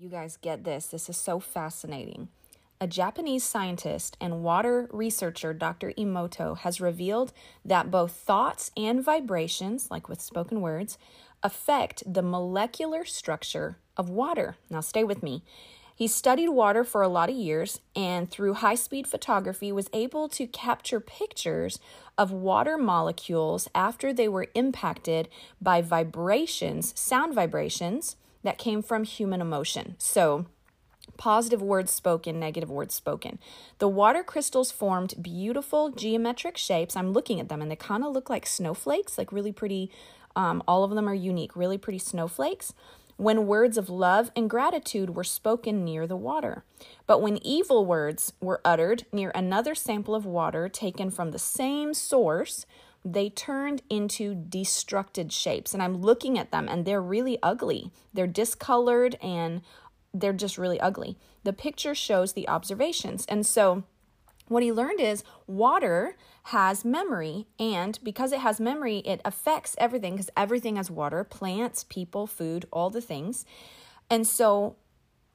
You guys get this. This is so fascinating. A Japanese scientist and water researcher, Dr. Emoto, has revealed that both thoughts and vibrations, like with spoken words, affect the molecular structure of water. Now, stay with me. He studied water for a lot of years and through high speed photography was able to capture pictures of water molecules after they were impacted by vibrations, sound vibrations that came from human emotion. So, positive words spoken, negative words spoken. The water crystals formed beautiful geometric shapes. I'm looking at them and they kind of look like snowflakes, like really pretty. Um, all of them are unique, really pretty snowflakes. When words of love and gratitude were spoken near the water. But when evil words were uttered near another sample of water taken from the same source, they turned into destructed shapes. And I'm looking at them and they're really ugly. They're discolored and they're just really ugly. The picture shows the observations. And so what he learned is water has memory and because it has memory it affects everything because everything has water plants people food all the things and so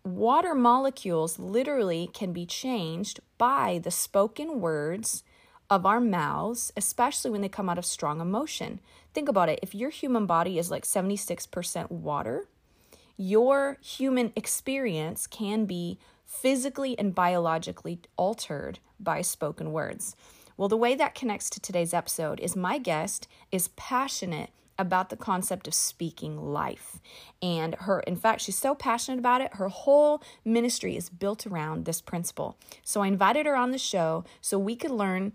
water molecules literally can be changed by the spoken words of our mouths, especially when they come out of strong emotion. Think about it. If your human body is like 76% water, your human experience can be physically and biologically altered by spoken words. Well, the way that connects to today's episode is my guest is passionate about the concept of speaking life. And her, in fact, she's so passionate about it, her whole ministry is built around this principle. So I invited her on the show so we could learn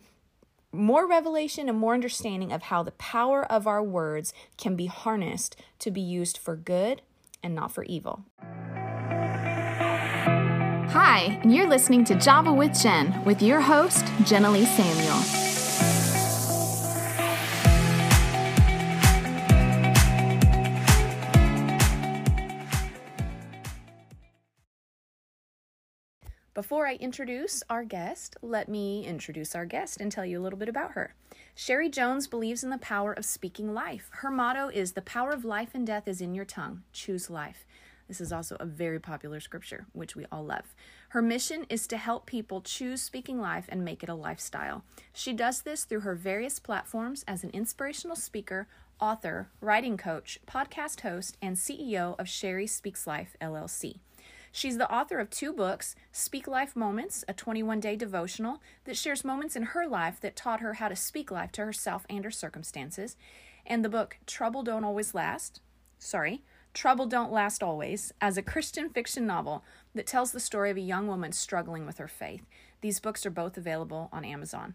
more revelation and more understanding of how the power of our words can be harnessed to be used for good and not for evil. Hi, and you're listening to Java with Jen with your host, Jenilee Samuel. Before I introduce our guest, let me introduce our guest and tell you a little bit about her. Sherry Jones believes in the power of speaking life. Her motto is The power of life and death is in your tongue. Choose life. This is also a very popular scripture, which we all love. Her mission is to help people choose speaking life and make it a lifestyle. She does this through her various platforms as an inspirational speaker, author, writing coach, podcast host, and CEO of Sherry Speaks Life LLC. She's the author of two books Speak Life Moments, a 21 day devotional that shares moments in her life that taught her how to speak life to herself and her circumstances, and the book Trouble Don't Always Last. Sorry, Trouble Don't Last Always, as a Christian fiction novel that tells the story of a young woman struggling with her faith. These books are both available on Amazon.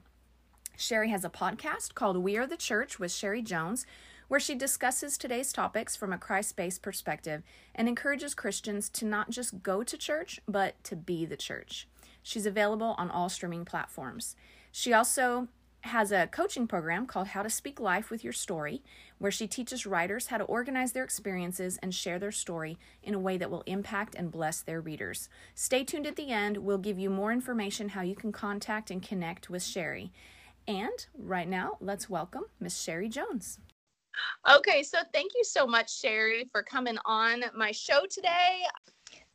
Sherry has a podcast called We Are the Church with Sherry Jones, where she discusses today's topics from a Christ based perspective and encourages Christians to not just go to church, but to be the church. She's available on all streaming platforms. She also has a coaching program called How to Speak Life with Your Story, where she teaches writers how to organize their experiences and share their story in a way that will impact and bless their readers. Stay tuned at the end. We'll give you more information how you can contact and connect with Sherry. And right now, let's welcome Miss Sherry Jones. Okay, so thank you so much, Sherry, for coming on my show today.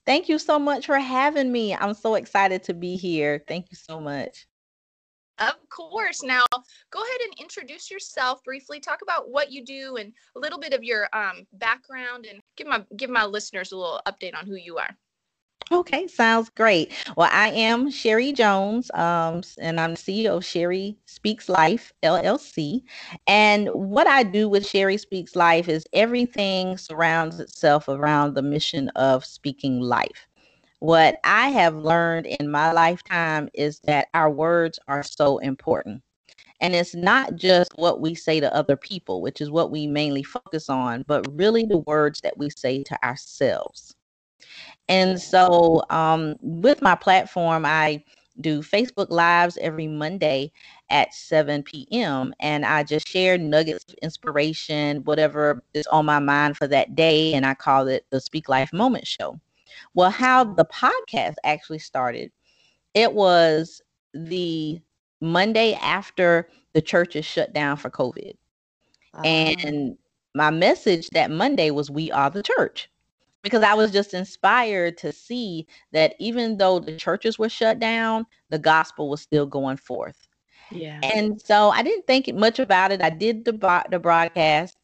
Thank you so much for having me. I'm so excited to be here. Thank you so much. Of course. Now, go ahead and introduce yourself briefly. Talk about what you do and a little bit of your um, background, and give my give my listeners a little update on who you are. Okay, sounds great. Well, I am Sherry Jones, um, and I'm the CEO of Sherry Speaks Life LLC. And what I do with Sherry Speaks Life is everything surrounds itself around the mission of speaking life. What I have learned in my lifetime is that our words are so important. And it's not just what we say to other people, which is what we mainly focus on, but really the words that we say to ourselves. And so um, with my platform, I do Facebook Lives every Monday at 7 p.m. And I just share nuggets of inspiration, whatever is on my mind for that day. And I call it the Speak Life Moment Show. Well, how the podcast actually started, it was the Monday after the churches shut down for COVID. Uh-huh. And my message that Monday was, We are the church because I was just inspired to see that even though the churches were shut down, the gospel was still going forth. Yeah. And so I didn't think much about it. I did the the broadcast,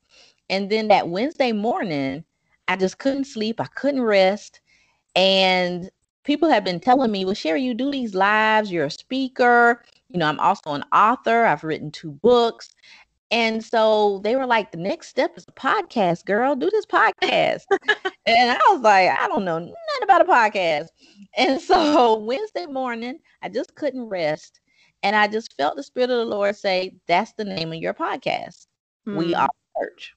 and then that Wednesday morning, I just couldn't sleep. I couldn't rest, and people have been telling me, "Well, Sherry, you do these lives. You're a speaker. You know, I'm also an author. I've written two books." And so they were like, the next step is a podcast, girl. Do this podcast. and I was like, I don't know nothing about a podcast. And so Wednesday morning, I just couldn't rest. And I just felt the Spirit of the Lord say, That's the name of your podcast. Mm. We are church.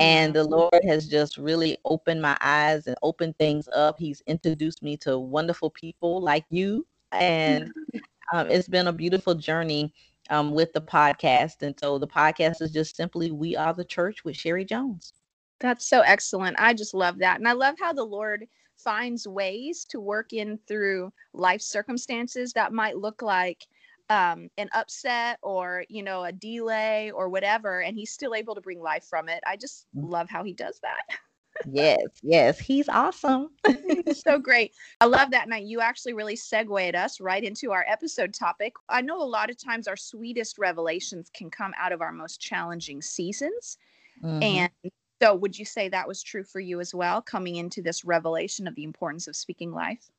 And the Lord has just really opened my eyes and opened things up. He's introduced me to wonderful people like you. And um, it's been a beautiful journey um, with the podcast. And so the podcast is just simply We Are the Church with Sherry Jones. That's so excellent. I just love that. And I love how the Lord finds ways to work in through life circumstances that might look like um, an upset or, you know, a delay or whatever. And he's still able to bring life from it. I just mm. love how he does that. yes, yes, he's awesome. he's so great. I love that. night. you actually really segued us right into our episode topic. I know a lot of times our sweetest revelations can come out of our most challenging seasons. Mm-hmm. And so, would you say that was true for you as well, coming into this revelation of the importance of speaking life?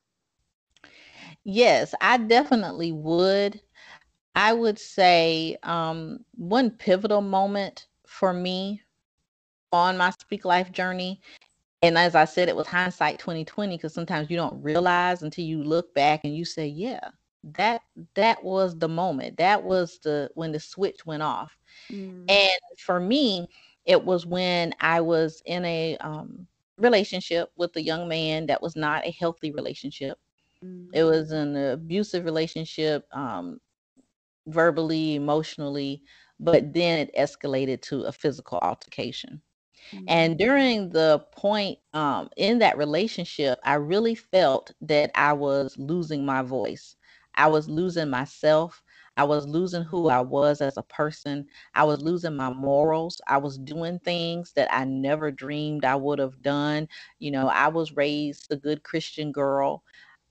Yes, I definitely would. I would say um, one pivotal moment for me on my speak life journey. And as i said it was hindsight 2020 because sometimes you don't realize until you look back and you say yeah that that was the moment. That was the when the switch went off. Mm. and for me it was when i was in a um, relationship with a young man that was not a healthy relationship. Mm. it was an abusive relationship um, verbally emotionally but then it escalated to a physical altercation Mm-hmm. And during the point um, in that relationship, I really felt that I was losing my voice. I was losing myself. I was losing who I was as a person. I was losing my morals. I was doing things that I never dreamed I would have done. You know, I was raised a good Christian girl.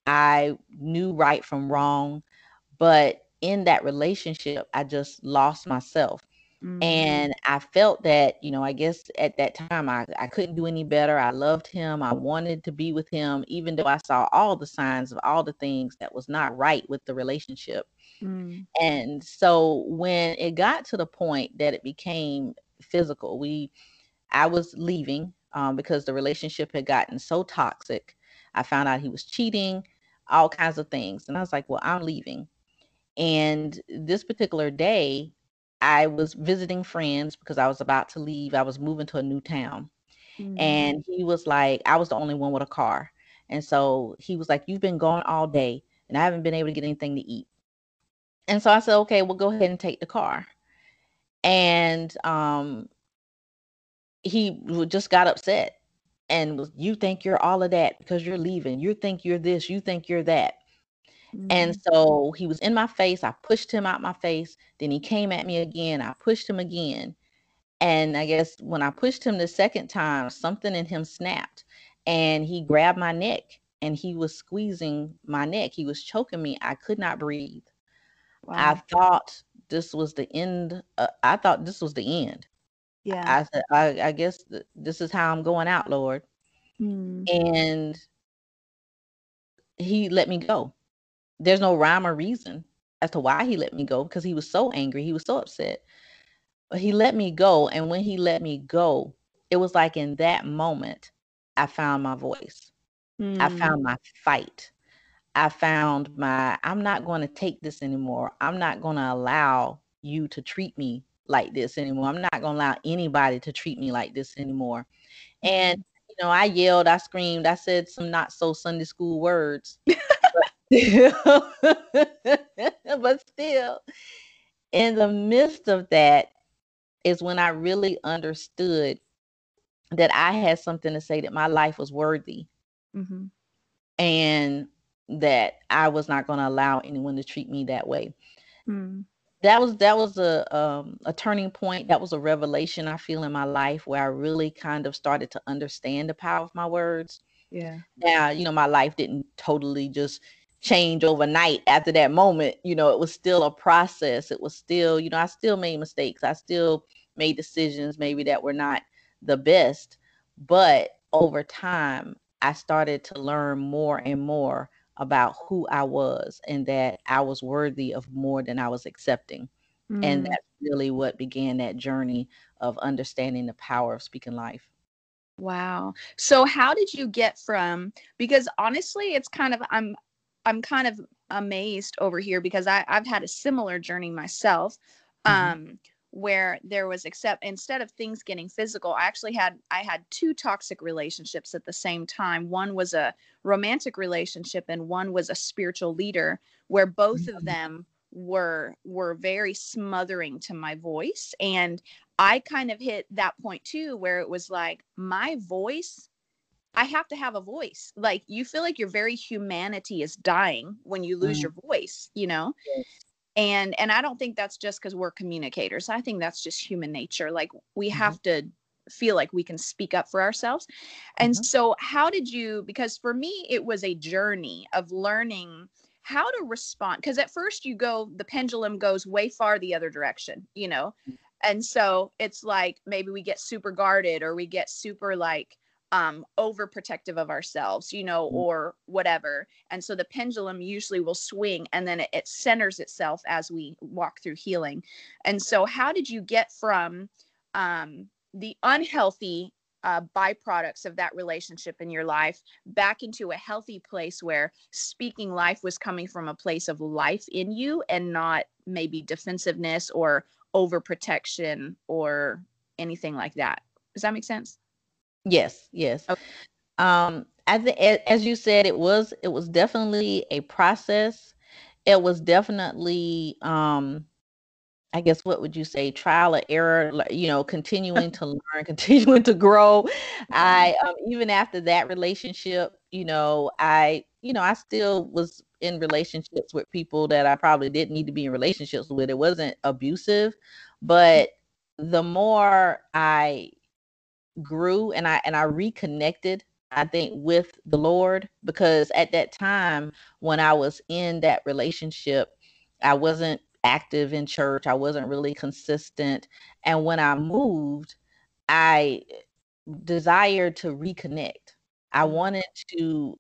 I knew right from wrong. But in that relationship, I just lost myself. Mm-hmm. And I felt that, you know, I guess at that time I, I couldn't do any better. I loved him. I wanted to be with him, even though I saw all the signs of all the things that was not right with the relationship. Mm. And so when it got to the point that it became physical, we I was leaving um, because the relationship had gotten so toxic. I found out he was cheating, all kinds of things. And I was like, well, I'm leaving. And this particular day, I was visiting friends because I was about to leave. I was moving to a new town. Mm-hmm. And he was like, I was the only one with a car. And so he was like, You've been gone all day and I haven't been able to get anything to eat. And so I said, Okay, we'll go ahead and take the car. And um, he just got upset and was, You think you're all of that because you're leaving. You think you're this, you think you're that. Mm-hmm. And so he was in my face. I pushed him out my face. Then he came at me again. I pushed him again. And I guess when I pushed him the second time, something in him snapped and he grabbed my neck and he was squeezing my neck. He was choking me. I could not breathe. Wow. I thought this was the end. Uh, I thought this was the end. Yeah. I said, I, I guess th- this is how I'm going out, Lord. Mm. And he let me go there's no rhyme or reason as to why he let me go because he was so angry. He was so upset. But he let me go. And when he let me go, it was like in that moment, I found my voice. Mm. I hmm. found my fight. I found my, I'm not going to take this anymore. I'm not going to allow you to treat me like this anymore. I'm not going to allow anybody to treat me like this anymore. And, mm-hmm. you know, I yelled, I screamed, I said some not so Sunday school words. but still, in the midst of that is when I really understood that I had something to say that my life was worthy. Mm-hmm. And that I was not going to allow anyone to treat me that way. Mm. That was that was a um, a turning point. That was a revelation I feel in my life where I really kind of started to understand the power of my words Yeah. Now, you know, my life didn't totally just change overnight after that moment. You know, it was still a process. It was still, you know, I still made mistakes. I still made decisions maybe that were not the best. But over time, I started to learn more and more about who I was and that I was worthy of more than I was accepting. Mm. And that's really what began that journey of understanding the power of speaking life. Wow. So how did you get from because honestly it's kind of I'm I'm kind of amazed over here because I, I've had a similar journey myself. Mm-hmm. Um where there was except instead of things getting physical i actually had i had two toxic relationships at the same time one was a romantic relationship and one was a spiritual leader where both mm-hmm. of them were were very smothering to my voice and i kind of hit that point too where it was like my voice i have to have a voice like you feel like your very humanity is dying when you lose mm-hmm. your voice you know yes and and i don't think that's just because we're communicators i think that's just human nature like we mm-hmm. have to feel like we can speak up for ourselves and mm-hmm. so how did you because for me it was a journey of learning how to respond because at first you go the pendulum goes way far the other direction you know mm. and so it's like maybe we get super guarded or we get super like um overprotective of ourselves you know mm-hmm. or whatever. And so the pendulum usually will swing and then it, it, centers itself as we walk through healing. And so how did you get from um the unhealthy uh, byproducts of that relationship in your life back into a healthy place where speaking life was coming from a place of life in you and not maybe defensiveness or overprotection or anything like that? Does that make sense Yes, yes. Okay. Um, as as you said, it was it was definitely a process. It was definitely um, I guess what would you say, trial or error, you know, continuing to learn, continuing to grow. I um, even after that relationship, you know, I, you know, I still was in relationships with people that I probably didn't need to be in relationships with. It wasn't abusive, but the more I grew and I and I reconnected I think with the Lord because at that time when I was in that relationship I wasn't active in church I wasn't really consistent and when I moved I desired to reconnect I mm-hmm. wanted to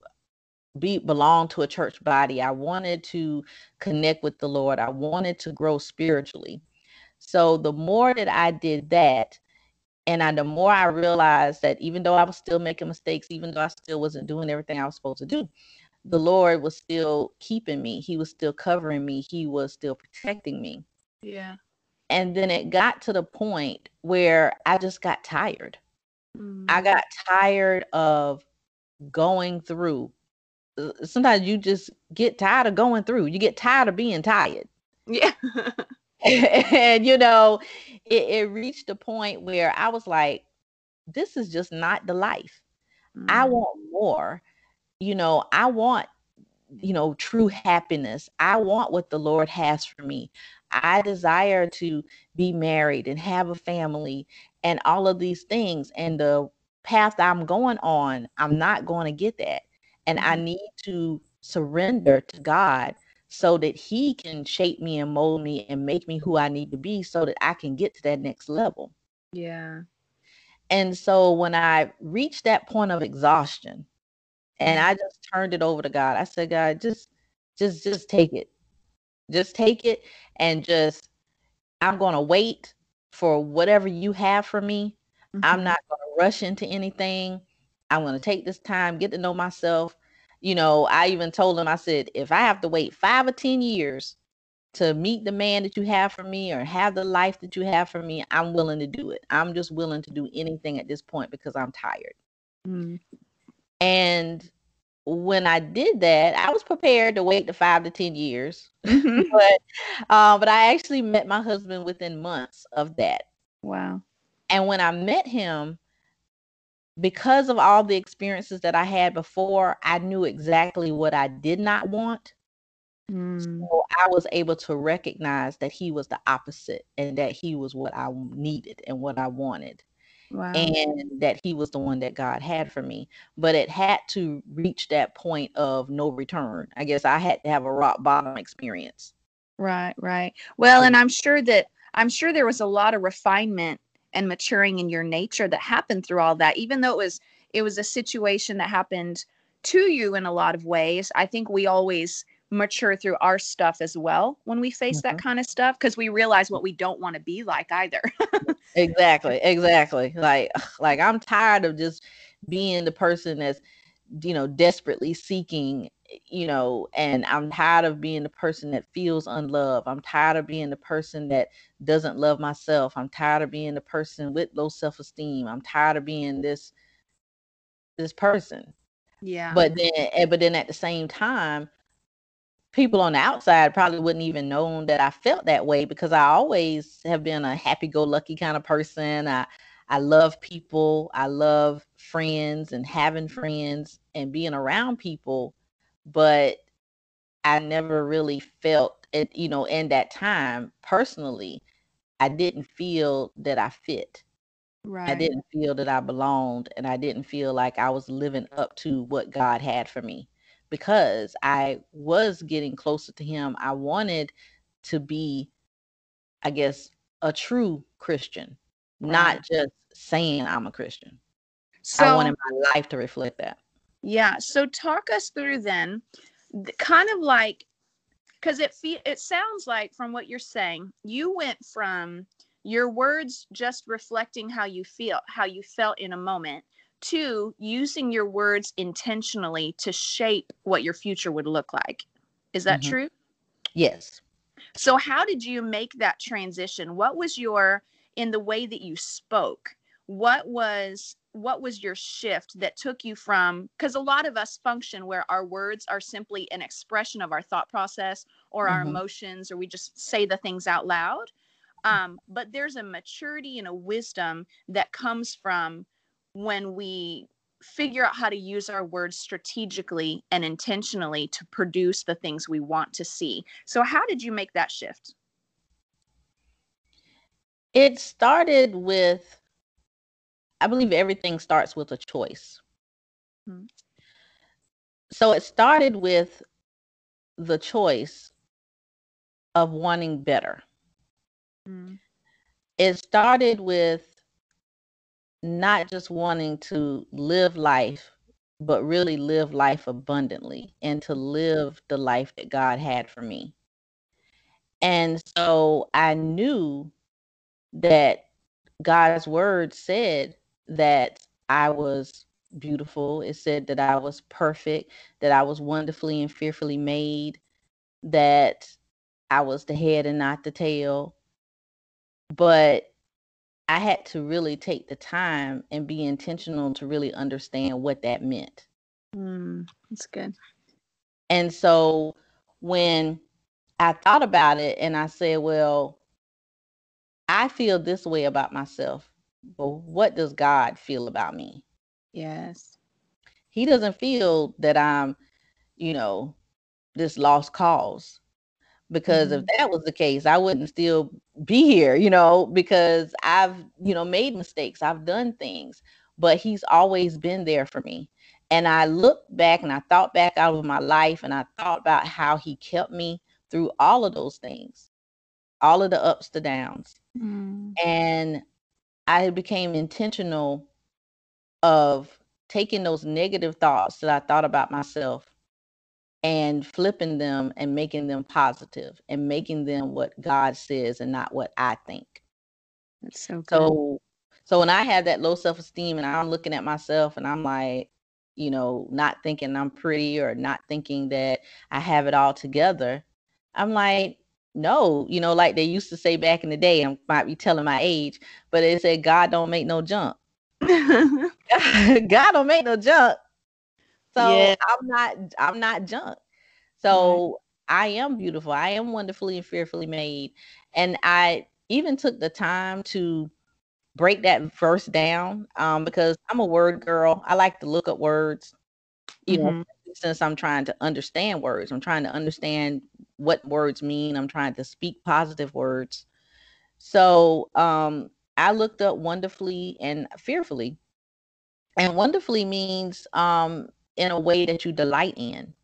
be belong to a church body I wanted to connect with the Lord I wanted to grow spiritually so the more that I did that and I, the more I realized that even though I was still making mistakes, even though I still wasn't doing everything I was supposed to do, the Lord was still keeping me. He was still covering me. He was still protecting me. Yeah. And then it got to the point where I just got tired. Mm. I got tired of going through. Uh, sometimes you just get tired of going through. You get tired of being tired. Yeah. and you know, it, it reached a point where I was like, this is just not the life. Mm. I want more. You know, I want, you know, true happiness. I want what the Lord has for me. I desire to be married and have a family and all of these things. And the path I'm going on, I'm not going to get that. And I mm-hmm. need to surrender to God so that he can shape me and mold me and make me who I need to be so that I can get to that next level. Yeah. And so when I reached that point of exhaustion and I just turned it over to God, I said, God, just just just take it. Just take it and just I'm going to wait for whatever you have for me. Mm-hmm. I'm not going to rush into anything. I'm going to take this time, get to know myself, you know, I even told him, I said, if I have to wait five or 10 years to meet the man that you have for me or have the life that you have for me, I'm willing to do it. I'm just willing to do anything at this point because I'm tired. Mm. And when I did that, I was prepared to wait the five to 10 years. Mm-hmm. but, uh, but I actually met my husband within months of that. Wow. And when I met him, because of all the experiences that I had before, I knew exactly what I did not want. Mm. So I was able to recognize that he was the opposite and that he was what I needed and what I wanted. wow. and that he was the one that God had for me. But it had to reach that point of no return. I guess I had to have a rock bottom experience. Right, right. Well, and I'm sure that I'm sure there was a lot of refinement and maturing in your nature that happened through all that even though it was it was a situation that happened to you in a lot of ways. I think we always mature through our stuff as well when we face mm-hmm. that kind of stuff because we realize what we don't want to be like either. exactly, exactly. Like like I'm tired of just being the person that's you know desperately seeking you know and i'm tired of being the person that feels unloved. I'm tired of being the person that doesn't love myself. I'm tired of being the person with low self-esteem. I'm tired of being this this person. Yeah. But then eh, but then at the same time people on the outside probably wouldn't even know that I felt that way because I always have been a happy-go-lucky kind of person. I I love people. I love friends and having friends and being around people, but I never really felt it, you know, in that time personally, I didn't feel that I fit. Right. I didn't feel that I belonged and I didn't feel like I was living up to what God had for me because I was getting closer to him. I wanted to be, I guess, a true Christian, right. not just saying I'm a Christian. So I wanted my life to reflect that. Yeah. So talk us through then, kind of like, because it fe- it sounds like from what you're saying, you went from your words just reflecting how you feel, how you felt in a moment, to using your words intentionally to shape what your future would look like. Is that mm-hmm. true? Yes. So, how did you make that transition? What was your, in the way that you spoke, what was what was your shift that took you from because a lot of us function where our words are simply an expression of our thought process or our mm-hmm. emotions or we just say the things out loud um, but there's a maturity and a wisdom that comes from when we figure out how to use our words strategically and intentionally to produce the things we want to see. So, how did you make that shift? It started with, I believe everything starts with a choice. Hmm. So, it started with the choice of wanting better. Hmm. It started with not just wanting to live life, but really live life abundantly and to live the life that God had for me. And so I knew that God's word said that I was beautiful. It said that I was perfect, that I was wonderfully and fearfully made, that I was the head and not the tail. But I had to really take the time and be intentional to really understand what that meant. Mm, that's good. And so when I thought about it and I said, well, I feel this way about myself, but what does God feel about me? Yes. He doesn't feel that I'm, you know, this lost cause because mm-hmm. if that was the case i wouldn't still be here you know because i've you know made mistakes i've done things but he's always been there for me and i looked back and i thought back out of my life and i thought about how he kept me through all of those things all of the ups the downs mm. and i became intentional of taking those negative thoughts that i thought about myself and flipping them and making them positive and making them what God says and not what I think. That's so good. So so when I have that low self-esteem and I'm looking at myself and I'm like, you know, not thinking I'm pretty or not thinking that I have it all together, I'm like, no, you know, like they used to say back in the day, I might be telling my age, but they said God don't make no junk. God don't make no junk. So yeah. I'm not I'm not junk. So I am beautiful. I am wonderfully and fearfully made. And I even took the time to break that verse down um, because I'm a word girl. I like to look up words. You mm-hmm. know, since I'm trying to understand words, I'm trying to understand what words mean. I'm trying to speak positive words. So um, I looked up wonderfully and fearfully. And wonderfully means um in a way that you delight in.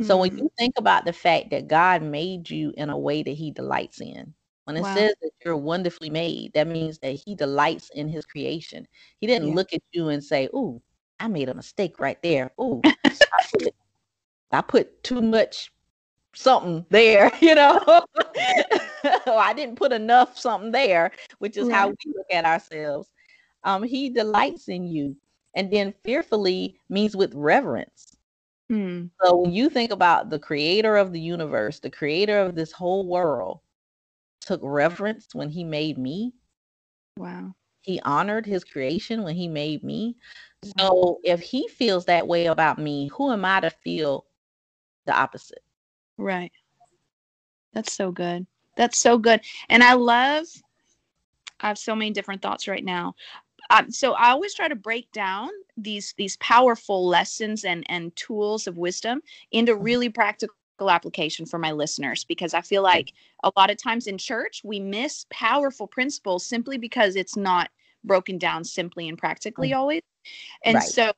So when Mm, you think about the fact that God made you in a way that he delights in, when it wow. says that you're wonderfully made, that means that he delights in his creation. He didn't Yeah. look at you and say, "Ooh, I made a mistake right there. Ooh, I put, too much something there, you know. I didn't put enough something there, which is how we look at ourselves. Um, he delights in you. And then fearfully means with reverence. Mm, So when you think about the creator of the universe, the creator of this whole world, took reverence when he made me. wow. He honored his creation when he made me. So if he feels that way about me, who am I to feel the opposite? Right. That's so good. That's so good. And I love, I have so many different thoughts right now. Um, so I always try to break down these these powerful lessons and and tools of wisdom into Mhm. really practical application for my listeners because I feel like a lot of times in church we miss powerful principles simply because it's not broken down simply and practically Mm. always. And Right. so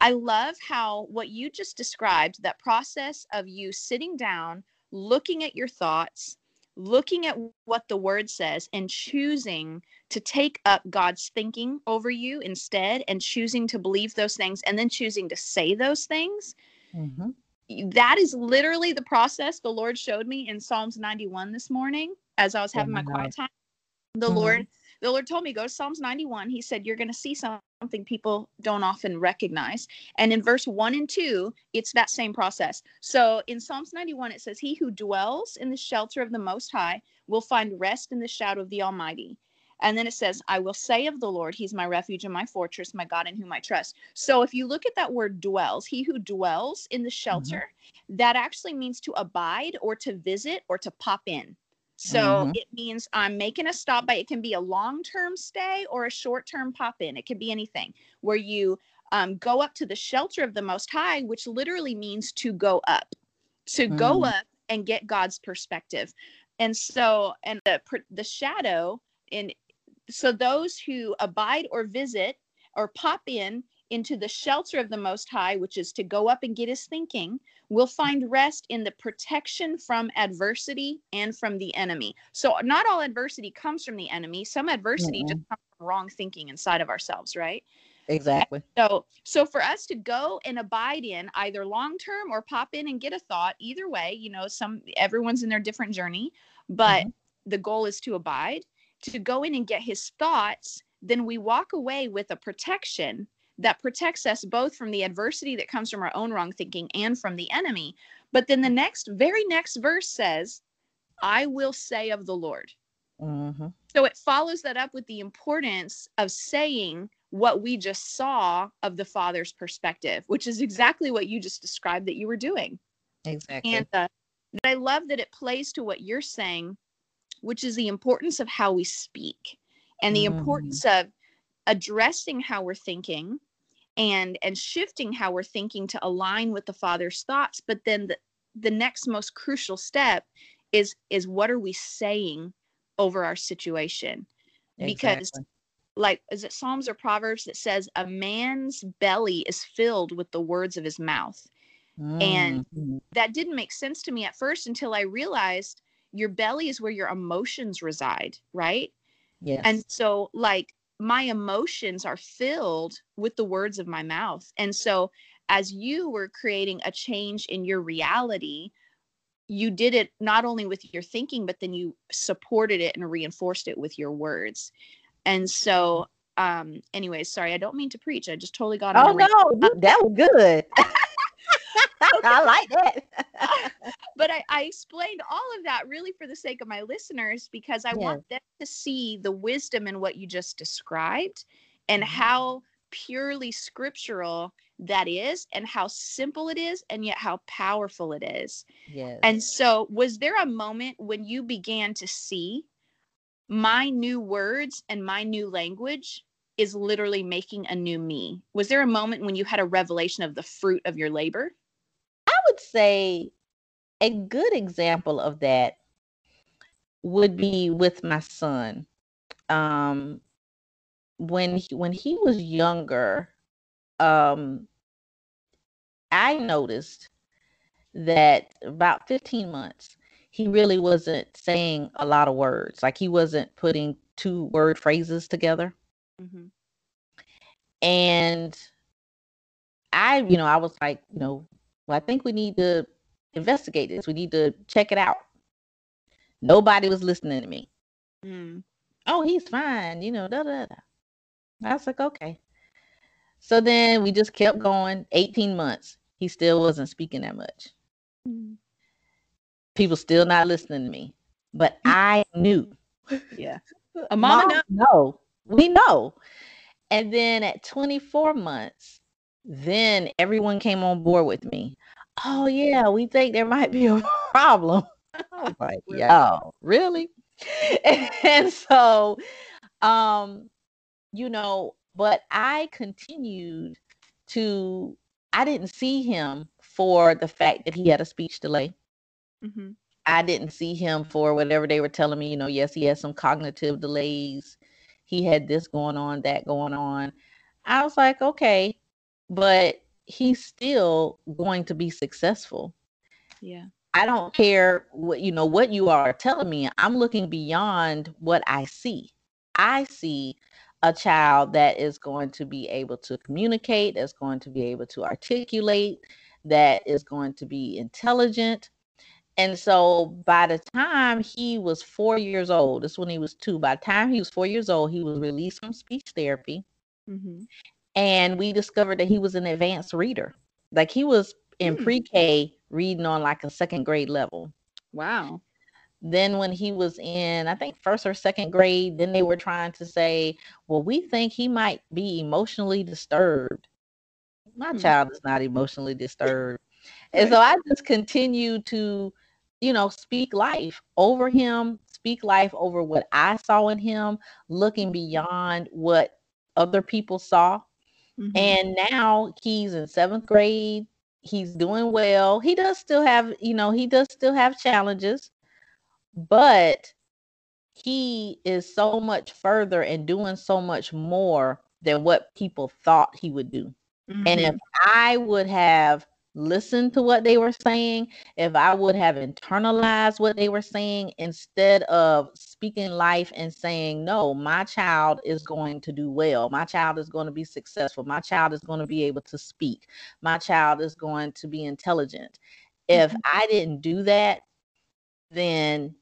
I love how what you just described, that process of you sitting down, looking at your thoughts, looking at what the word says, and choosing to take up God's thinking over you instead, and choosing to believe those things, and then choosing to say those things. Mhm. That is literally the process the Lord showed me in Psalms 91 this morning as I was having my Wow. quiet time. The Mhm. Lord, the Lord told me go to Psalms 91. He said you're going to see something people don't often recognize. And in verse 1 and 2, it's that same process. So in Psalms 91 it says he who dwells in the shelter of the most high will find rest in the shadow of the almighty. And then it says, I will say of the Lord, He's my refuge and my fortress, my God in whom I trust. So if you look at that word dwells, he who dwells in the mm-hmm. shelter, that actually means to abide or to visit or to pop in. So Mhm. it means I'm making a stop by it can be a long term stay or a short term pop in. It could be anything where you um, go up to the shelter of the Most High, which literally means to go up, to go Mm. up and get God's perspective. And so, and the the shadow and so those who abide or visit or pop in into the shelter of the Most High, which is to go up and get His thinking, will find rest in the protection from adversity and from the enemy. So, not all adversity comes from the enemy. Some adversity just Mm-mm. comes from wrong thinking inside of ourselves, right? Exactly. So, so for us to go and abide in either long term or pop in and get a thought, either way, you know, some everyone's in their different journey, but Mhm. the goal is to abide, to go in and get his thoughts. Then we walk away with a protection that protects us both from the adversity that comes from our own wrong thinking and from the enemy. But then the next, very next verse says, I will say of the Lord. Mhm. So it follows that up with the importance of saying what we just saw of the father's perspective, which is exactly what you just described that you were doing. Exactly. And uh, I love that it plays to what you're saying, which is the importance of how we speak and the Mhm. importance of addressing how we're thinking and and shifting how we're thinking to align with the father's thoughts but then the, the next most crucial step is is what are we saying over our situation because like is it psalms or proverbs that says a man's belly is filled with the words of his mouth and Mhm. that didn't make sense to me at first until i realized your belly is where your emotions reside right Yes. and so like my emotions are filled with the words of my mouth. And so as you were creating a change in your reality you did it not only with your thinking but then you supported it and reinforced it with your words. And so um anyways sorry i don't mean to preach. I just totally got on oh no, that was good. I like that. but I, I explained all of that really for the sake of my listeners because I want them to see the wisdom in what you just described and Mhm. how purely scriptural that is and how simple it is and yet how powerful it is. yes. And so, was there a moment when you began to see my new words and my new language is literally making a new me? Was there a moment when you had a revelation of the fruit of your labor? Would say a good example of that would be with my son. um when he, when he was younger, um I noticed that about 15 months he really wasn't saying a lot of words. Like he wasn't putting two word phrases together. Mm-hmm. And I, you know, I was like, you know, well, I think we need to investigate this. We need to check it out. Nobody was listening to me. Mm. Oh, he's fine, you know, da da da. I was like, okay. So then we just kept going 18 months. He still wasn't speaking that much. Mm people still not listening to me. But I knew. Yeah. A mama Mom, no, we know. And then at 24 months, then everyone came on board with me. Oh yeah, we think there might be a problem. I was like, yo, really? and so um, you know, but I continued to I didn't see him for the fact that he had a speech delay. Mm-hmm. I didn't see him for whatever they were telling me. You know, yes, he had some cognitive delays. He had this going on, that going on. I was like, okay, but he's still going to be successful. Yeah. I don't care what you know what you are telling me. I'm looking beyond what I see. I see a child that is going to be able to communicate, that's going to be able to articulate, that is going to be intelligent, and so by the time he was four years old, this when he was two, by the time he was four years old, he was released from speech therapy. Mm-hmm. And we discovered that he was an advanced reader. Like he was in mm. pre K reading on like a second grade level. Wow. Then when he was in, I think first or second grade, then they were trying to say, well, we think he might be emotionally disturbed. My mm. child is not emotionally disturbed. and so I just continue to you know, speak life over him, speak life over what I saw in him, looking beyond what other people saw. Mm-hmm. And now he's in seventh grade. He's doing well. He does still have, you know, he does still have challenges, but he is so much further and doing so much more than what people thought he would do. Mm-hmm. And if mm-hmm. I would have listened to what they were saying, if I would have internalized what they were saying instead of speaking life and saying, No, my child is going to do well. My child is going to be successful. My child is going to be able to speak. My child is going to be intelligent. If mm-hmm. I didn't do that, then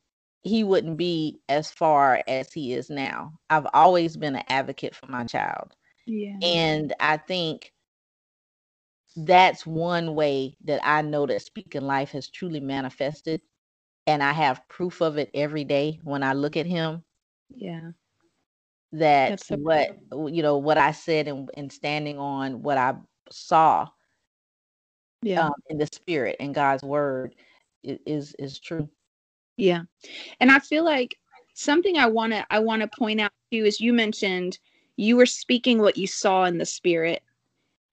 he wouldn't be as far as he is now. I've always been an advocate for my child. Yeah. And I think that's one way that I know that speaking life has truly manifested. And I have proof of it every day when I look at him. Yeah. That so what you know, what I said and, and standing on what I saw yeah. Um, in the spirit and God's word is is true. Yeah. And I feel like something I want to I want to point out to you is you mentioned you were speaking what you saw in the spirit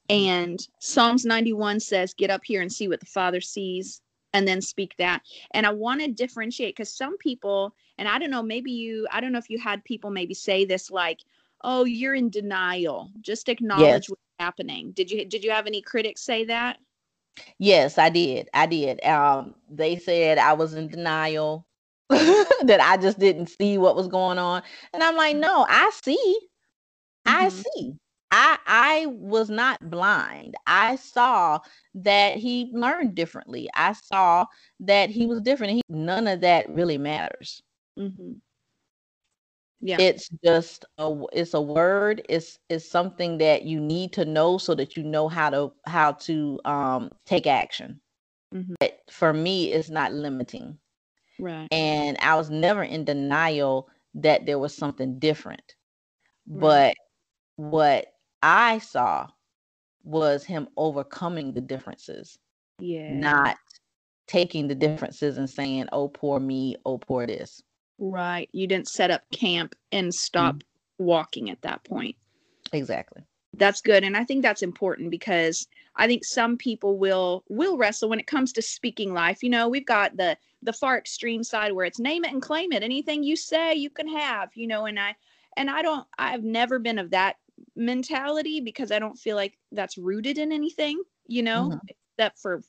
and Psalms 91 says, Get up here and see what the Father sees, and then speak that. And I want to differentiate because some people, and I don't know, maybe you, I don't know if you had people maybe say this like, Oh, you're in denial. Just acknowledge yes. what's happening. Did you did you have any critics say that? Yes, I did. I did. Um, they said I was in denial, that I just didn't see what was going on. And I'm like, no, I see. Mm-hmm. I see. I I was not blind. I saw that he learned differently. I saw that he was different. He, none of that really matters. Mm-hmm. Yeah, it's just a it's a word. It's it's something that you need to know so that you know how to how to um take action. Mm-hmm. But for me, it's not limiting. Right. And I was never in denial that there was something different. Right. But what I saw was him overcoming the differences. Yeah. Not taking the differences and saying, oh, poor me, oh, poor this. Right. You didn't set up camp and stop mm-hmm. walking at that point. Exactly. That's good. And I think that's important because I think some people will will wrestle when it comes to speaking life. You know, we've got the the far extreme side where it's name it and claim it. Anything you say, you can have, you know, and I and I don't I've never been of that mentality because I don't feel like that's rooted in anything, you know, mm-hmm. except for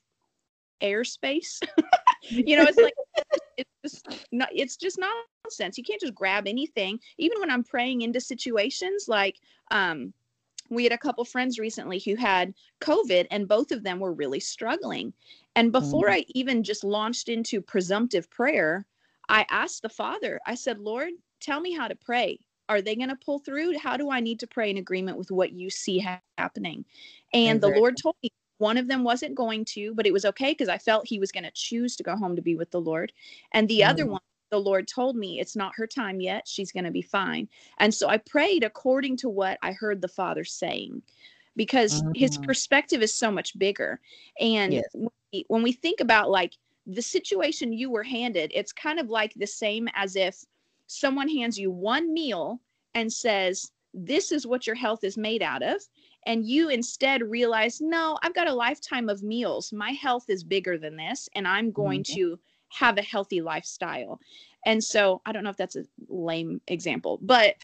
airspace. you know, it's like it's just not it's just nonsense. You can't just grab anything. Even when I'm praying into situations like um we had a couple friends recently who had COVID and both of them were really struggling. And before mm-hmm. I even just launched into presumptive prayer, I asked the Father, I said, Lord, tell me how to pray. Are they going to pull through? How do I need to pray in agreement with what you see ha- happening? And exactly. the Lord told me one of them wasn't going to, but it was okay because I felt he was going to choose to go home to be with the Lord. And the mm. other one, the Lord told me it's not her time yet. She's going to be fine. And so I prayed according to what I heard the Father saying because mm-hmm. his perspective is so much bigger. And yes. when we think about like the situation you were handed, it's kind of like the same as if someone hands you one meal and says, This is what your health is made out of and you instead realize, no, I've got a lifetime of meals. My health is bigger than this, and I'm going mm-hmm. to have a healthy lifestyle. And so I don't know if that's a lame example, but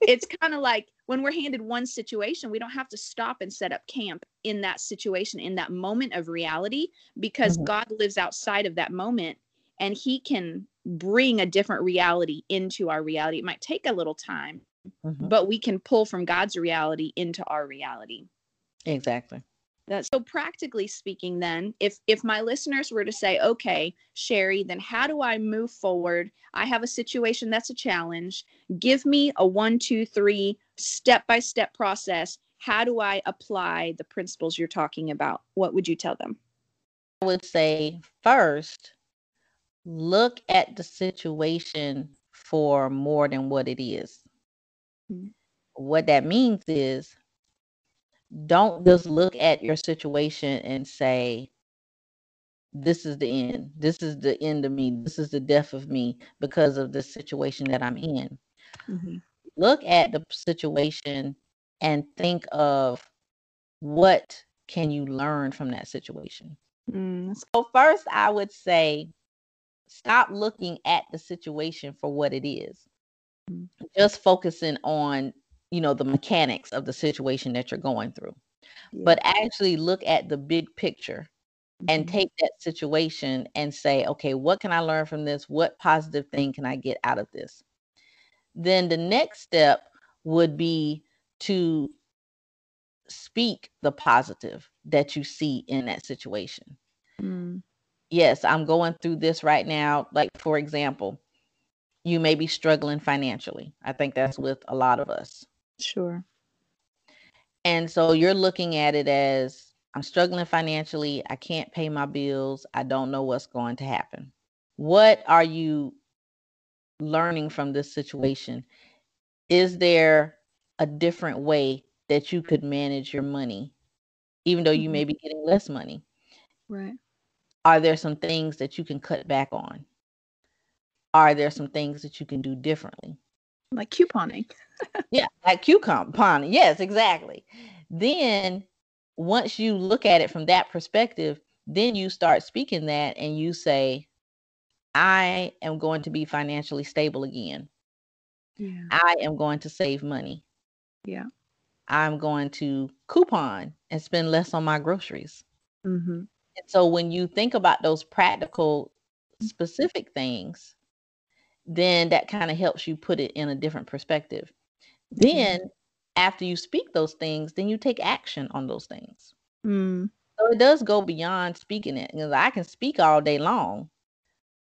it's kind of like when we're handed one situation, we don't have to stop and set up camp in that situation, in that moment of reality, because mm-hmm. God lives outside of that moment and He can bring a different reality into our reality. It might take a little time, mm-hmm. but we can pull from God's reality into our reality. Exactly. That's so practically speaking then if if my listeners were to say okay Sherry then how do I move forward I have a situation that's a challenge give me a one two three step by step process how do I apply the principles you're talking about what would you tell them I would say first look at the situation for more than what it is. Mm-hmm. What that means is don't just look at your situation and say, this is the end. This is the end of me. This is the death of me because of the situation that I'm in. Mm-hmm. Look at the situation and think of what can you learn from that situation. Mm. So first I would say stop looking at the situation for what it is. Mm-hmm. Just focusing on you know the mechanics of the situation that you're going through yeah. but actually look at the big picture mm-hmm. and take that situation and say okay what can i learn from this what positive thing can i get out of this then the next step would be to speak the positive that you see in that situation mm. Yes i'm going through this right now like for example you may be struggling financially i think that's with a lot of us Sure. And so you're looking at it as I'm struggling financially. I can't pay my bills. I don't know what's going to happen. What are you learning from this situation? Is there a different way that you could manage your money, even though you may mm-hmm. be getting less money? Right. Are there some things that you can cut back on? Are there some things that you can do differently? Like couponing yeah, like cucumber Yes, exactly. Then once you look at it from that perspective, then you start speaking that and you say, I am going to be financially stable again. Yeah. I am going to save money. Yeah. I'm going to coupon and spend less on my groceries. Mm-hmm. And so when you think about those practical, specific things, then that kind of helps you put it in a different perspective. Then, after you speak those things, then you take action on those things. Mm. So it does go beyond speaking it. Because I can speak all day long,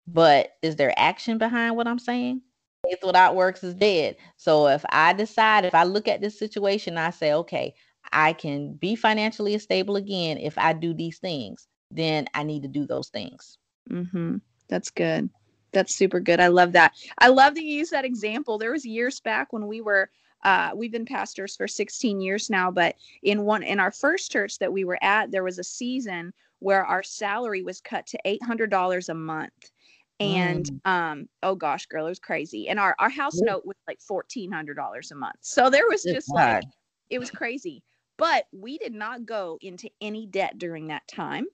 but is there action behind what I'm saying? Faith without works is dead. So if I decide, if I look at this situation, I say, okay, I can be financially stable again if I do these things, then I need to do those things. Mm-hmm. That's good. That's super good. I love that. I love that you use that example. There was years back when we were uh, we've been pastors for 16 years now, but in one in our first church that we were at, there was a season where our salary was cut to $800 a month. And mm. um, oh gosh, girl, it was crazy. And our, our house yeah. note was like $1,400 a month. So there was just like, it was crazy. But we did not go into any debt during that time.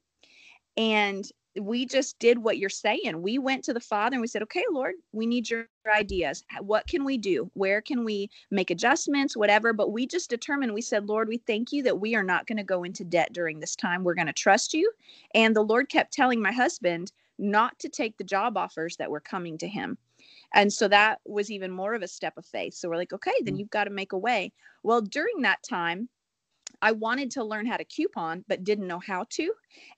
And we just did what you're saying. We went to the Father and we said, okay, Lord, we need your ideas. What can we do? Where can we make adjustments, whatever? But we just determined, we said, Lord, we thank you that we are not going to go into debt during this time. We're going to trust you. And the Lord kept telling my husband not to take the job offers that were coming to him. And so that was even more of a step of faith. So we're like, okay, then mm. you've got to make a way. Well, during that time, I wanted to learn how to coupon, but didn't know how to.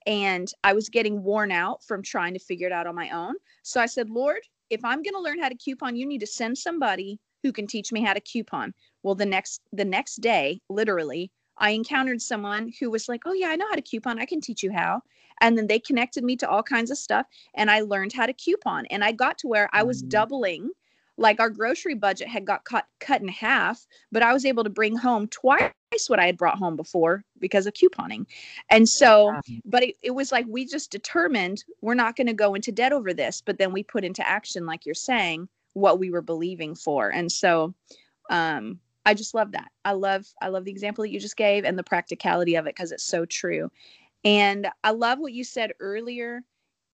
And I was getting worn out from trying to figure it out on my own. So I said, Lord, if I'm going to learn how to coupon, you need to send somebody who can teach me how to coupon. Well, the next the next day, literally, I encountered someone who was like, "Oh yeah, I know how to coupon. I can teach you how." And then they connected me to all kinds of stuff and I learned how to coupon. And I got to where I was mm. doubling like our grocery budget had got cut cut in half, but I was able to bring home twice what I had brought home before because of couponing. And so, but it, it was like we just determined we're not going to go into debt over this, but then we put into action, like you're saying, what we were believing for. And so, um, I just love that. I love I love the example that you just gave and the practicality of it because it's so true. And I love what you said earlier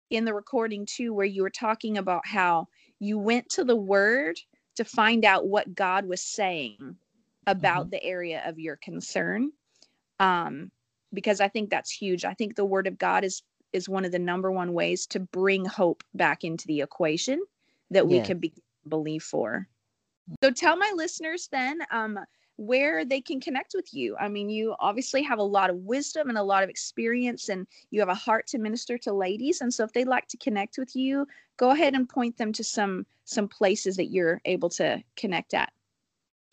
in the recording too, where you were talking about how you went to the word to find out what God was saying about mm-hmm. the area of your concern. Um, because I think that's huge. I think the word of God is is one of the number one ways to bring hope back into the equation that we can be believe for. So tell my listeners then um, where they can connect with you. I mean, you obviously have a lot of wisdom and a lot of experience, and you have a heart to minister to ladies. And so, if they'd like to connect with you, go ahead and point them to some some places that you're able to connect at.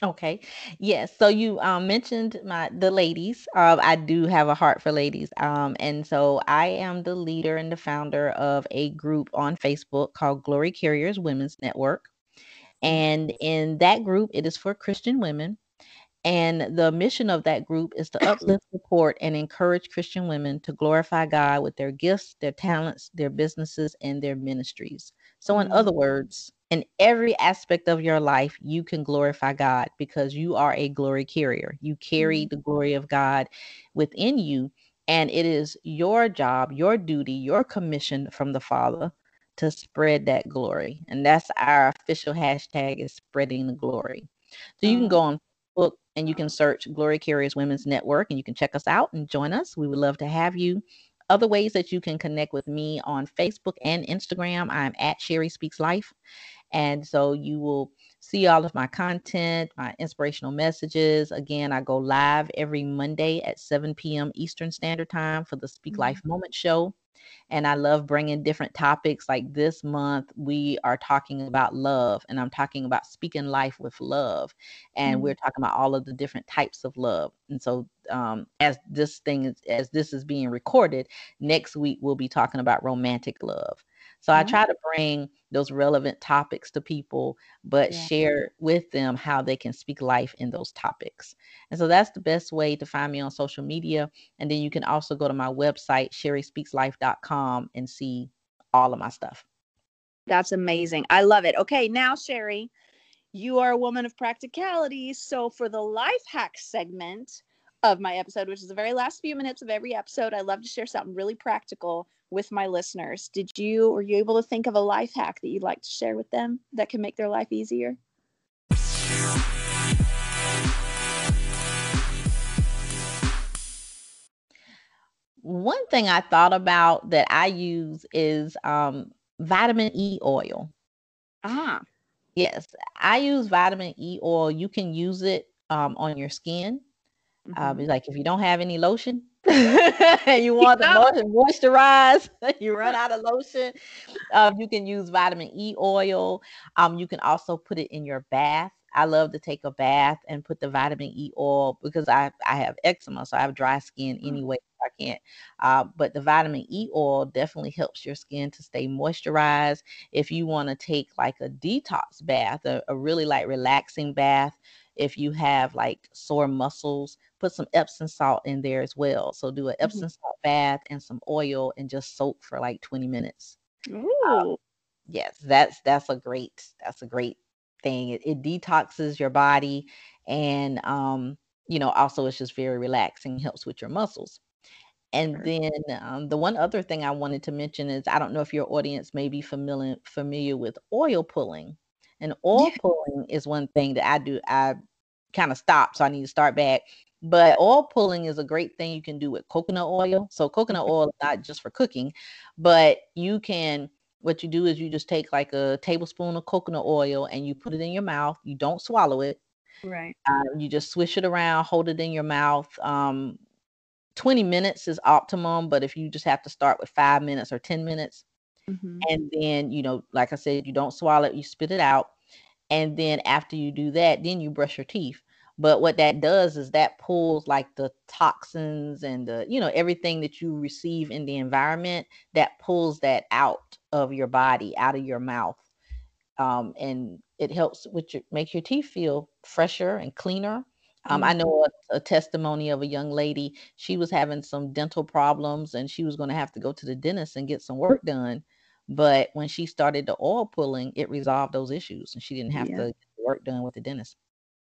Okay. Yes. So you um, mentioned my the ladies. Uh, I do have a heart for ladies. Um, and so I am the leader and the founder of a group on Facebook called Glory Carriers Women's Network. Mm-hmm. And in that group, it is for Christian women. And the mission of that group is to uplift, support, and encourage Christian women to glorify God with their gifts, their talents, their businesses, and their ministries. So, in other mm. words, in every aspect of your life, you can glorify God because you are a glory carrier. You carry mm-hmm. the glory of God within you. And it is your job, your duty, your commission from the Father to spread that glory. And that's our official hashtag is spreading the glory. So you can go on Facebook and you can search Glory Carriers Women's Network and you can check us out and join us. We would love to have you. Other ways that you can connect with me on Facebook and Instagram, I'm at Sherry Speaks Life. And so you will see all of my content, my inspirational messages. Again, I go live every Monday at 7 p.m. Eastern Standard Time for the Speak mm-hmm. Life Moment Show. And I love bringing different topics. Like this month, we are talking about love, and I'm talking about speaking life with love. And mm-hmm. we're talking about all of the different types of love. And so, um, as this thing is, as this is being recorded, next week we'll be talking about romantic love. So I try to bring those relevant topics to people, but yeah. share with them how they can speak life in those topics. And so that's the best way to find me on social media. And then you can also go to my website, sherryspeakslife.com, and see all of my stuff. That's amazing. I love it. Okay, now, Sherry, you are a woman of practicality. So for the life hack segment, of my episode, which is the very last few minutes of every episode. I love to share something really practical with my listeners. Did you, were you able to think of a life hack that you'd like to share with them that can make their life easier? One thing I thought about that I use is um, vitamin E oil. Ah. Yes, I use vitamin E oil. You can use it um, on your skin. Mm-hmm. Um, it's like if you don't have any lotion and you want the lotion moisturize, you run out of lotion. Um, you can use vitamin E oil. Um, you can also put it in your bath. I love to take a bath and put the vitamin E oil because I, I have eczema, so I have dry skin mm. anyway. I can't. Uh, but the vitamin E oil definitely helps your skin to stay moisturized. If you want to take like a detox bath, a, a really like relaxing bath, if you have like sore muscles, put some Epsom salt in there as well. So do an mm-hmm. Epsom salt bath and some oil and just soak for like 20 minutes. Um, yes, that's that's a great that's a great thing. It, it detoxes your body and um, you know, also it's just very relaxing, helps with your muscles. And then um, the one other thing I wanted to mention is I don't know if your audience may be familiar familiar with oil pulling. And oil yeah. pulling is one thing that I do. I kind of stopped, so I need to start back. But oil pulling is a great thing you can do with coconut oil. So coconut oil not just for cooking, but you can what you do is you just take like a tablespoon of coconut oil and you put it in your mouth. You don't swallow it. Right. Uh, you just swish it around, hold it in your mouth. Um, 20 minutes is optimum, but if you just have to start with five minutes or 10 minutes, mm-hmm. and then, you know, like I said, you don't swallow it, you spit it out. And then after you do that, then you brush your teeth. But what that does is that pulls like the toxins and the, you know, everything that you receive in the environment that pulls that out of your body, out of your mouth. Um, and it helps with your make your teeth feel fresher and cleaner. Um, I mm-hmm. know a, a, testimony of a young lady. She was having some dental problems and she was going to have to go to the dentist and get some work done. But when she started the oil pulling, it resolved those issues and she didn't have yeah. to get work done with the dentist.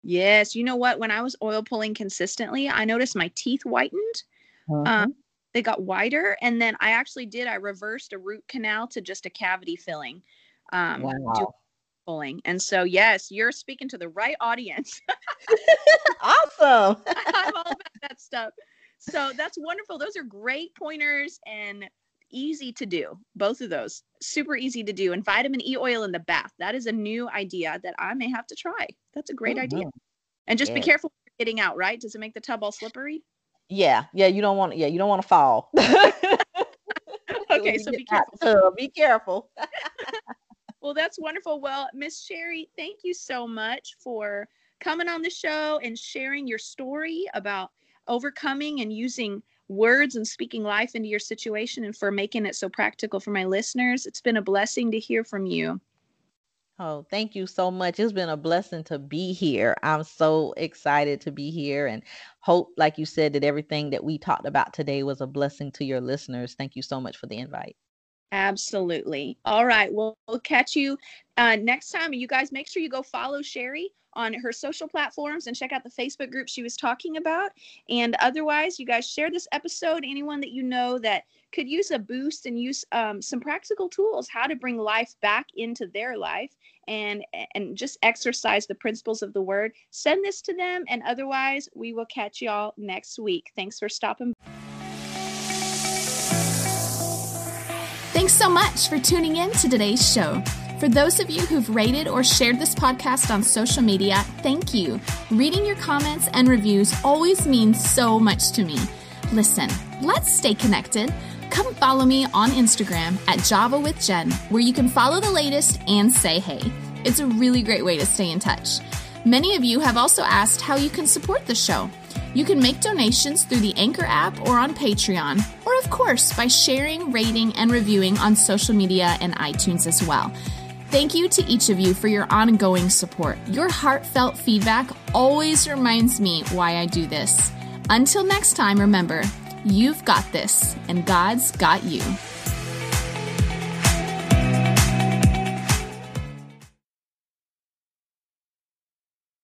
Yes. You know what? When I was oil pulling consistently, I noticed my teeth whitened. Uh-huh. Um, they got whiter. And then I actually did, I reversed a root canal to just a cavity filling. Um, wow. Pulling. And so, yes, you're speaking to the right audience. awesome. I'm all about that stuff. So that's wonderful. Those are great pointers and easy to do. Both of those super easy to do. And vitamin E oil in the bath. That is a new idea that I may have to try. That's a great oh, idea. And just yeah. be careful getting out, right? Does it make the tub all slippery? Yeah, yeah, you don't want yeah, you don't want to fall. okay, so be careful. Tub, be careful. well, that's wonderful. Well, Miss Sherry, thank you so much for coming on the show and sharing your story about overcoming and using words and speaking life into your situation and for making it so practical for my listeners. It's been a blessing to hear from you. Oh, thank you so much. It's been a blessing to be here. I'm so excited to be here and hope, like you said, that everything that we talked about today was a blessing to your listeners. Thank you so much for the invite. Absolutely. All right. Well, we'll catch you uh, next time. You guys make sure you go follow Sherry on her social platforms and check out the Facebook group she was talking about. And otherwise, you guys share this episode. Anyone that you know that could use a boost and use um, some practical tools how to bring life back into their life and and just exercise the principles of the word send this to them and otherwise we will catch y'all next week thanks for stopping thanks so much for tuning in to today's show for those of you who've rated or shared this podcast on social media, thank you. Reading your comments and reviews always means so much to me. Listen, let's stay connected. Come follow me on Instagram at Java with Jen, where you can follow the latest and say hey. It's a really great way to stay in touch. Many of you have also asked how you can support the show. You can make donations through the Anchor app or on Patreon, or of course by sharing, rating, and reviewing on social media and iTunes as well. Thank you to each of you for your ongoing support. Your heartfelt feedback always reminds me why I do this. Until next time, remember, you've got this, and God's got you.